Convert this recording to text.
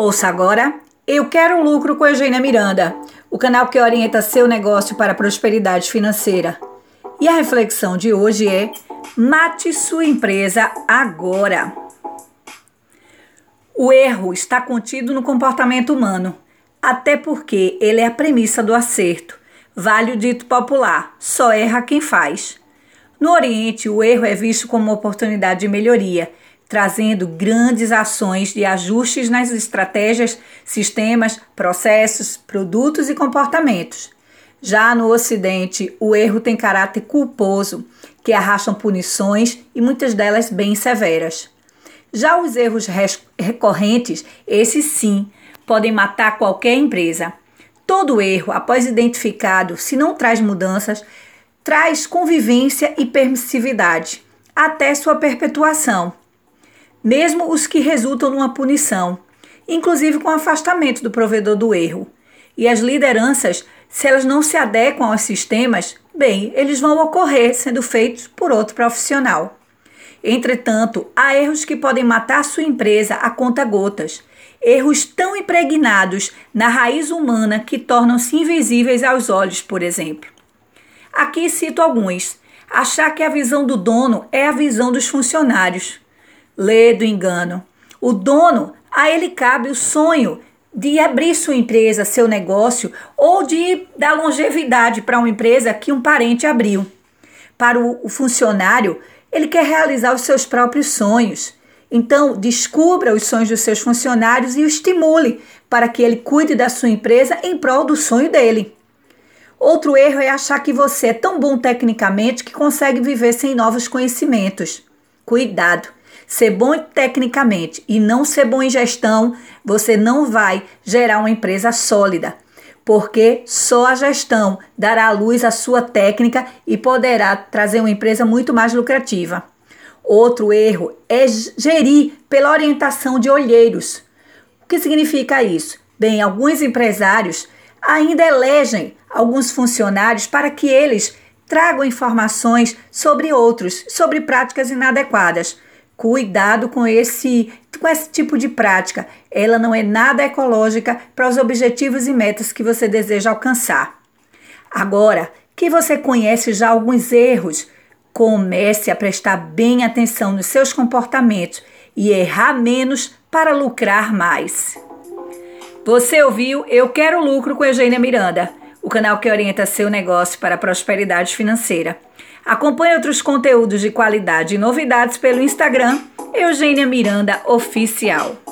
Ouça agora Eu Quero Lucro com Eugênia Miranda, o canal que orienta seu negócio para a prosperidade financeira. E a reflexão de hoje é: mate sua empresa agora. O erro está contido no comportamento humano, até porque ele é a premissa do acerto. Vale o dito popular: só erra quem faz. No Oriente, o erro é visto como uma oportunidade de melhoria trazendo grandes ações de ajustes nas estratégias, sistemas, processos, produtos e comportamentos. Já no Ocidente, o erro tem caráter culposo, que arrastam punições e muitas delas bem severas. Já os erros recorrentes, esses sim, podem matar qualquer empresa. Todo erro, após identificado, se não traz mudanças, traz convivência e permissividade, até sua perpetuação mesmo os que resultam numa punição, inclusive com afastamento do provedor do erro. E as lideranças, se elas não se adequam aos sistemas, bem, eles vão ocorrer sendo feitos por outro profissional. Entretanto, há erros que podem matar sua empresa a conta gotas. Erros tão impregnados na raiz humana que tornam-se invisíveis aos olhos, por exemplo. Aqui cito alguns. Achar que a visão do dono é a visão dos funcionários lê do engano. O dono, a ele cabe o sonho de abrir sua empresa, seu negócio, ou de dar longevidade para uma empresa que um parente abriu. Para o funcionário, ele quer realizar os seus próprios sonhos. Então, descubra os sonhos dos seus funcionários e o estimule para que ele cuide da sua empresa em prol do sonho dele. Outro erro é achar que você é tão bom tecnicamente que consegue viver sem novos conhecimentos. Cuidado! Ser bom tecnicamente e não ser bom em gestão, você não vai gerar uma empresa sólida, porque só a gestão dará à luz a sua técnica e poderá trazer uma empresa muito mais lucrativa. Outro erro é gerir pela orientação de olheiros. O que significa isso? Bem, alguns empresários ainda elegem alguns funcionários para que eles tragam informações sobre outros, sobre práticas inadequadas. Cuidado com esse, com esse tipo de prática. Ela não é nada ecológica para os objetivos e metas que você deseja alcançar. Agora, que você conhece já alguns erros, comece a prestar bem atenção nos seus comportamentos e errar menos para lucrar mais. Você ouviu Eu Quero Lucro com Eugênia Miranda, o canal que orienta seu negócio para a prosperidade financeira. Acompanhe outros conteúdos de qualidade e novidades pelo Instagram Eugênia Miranda Oficial.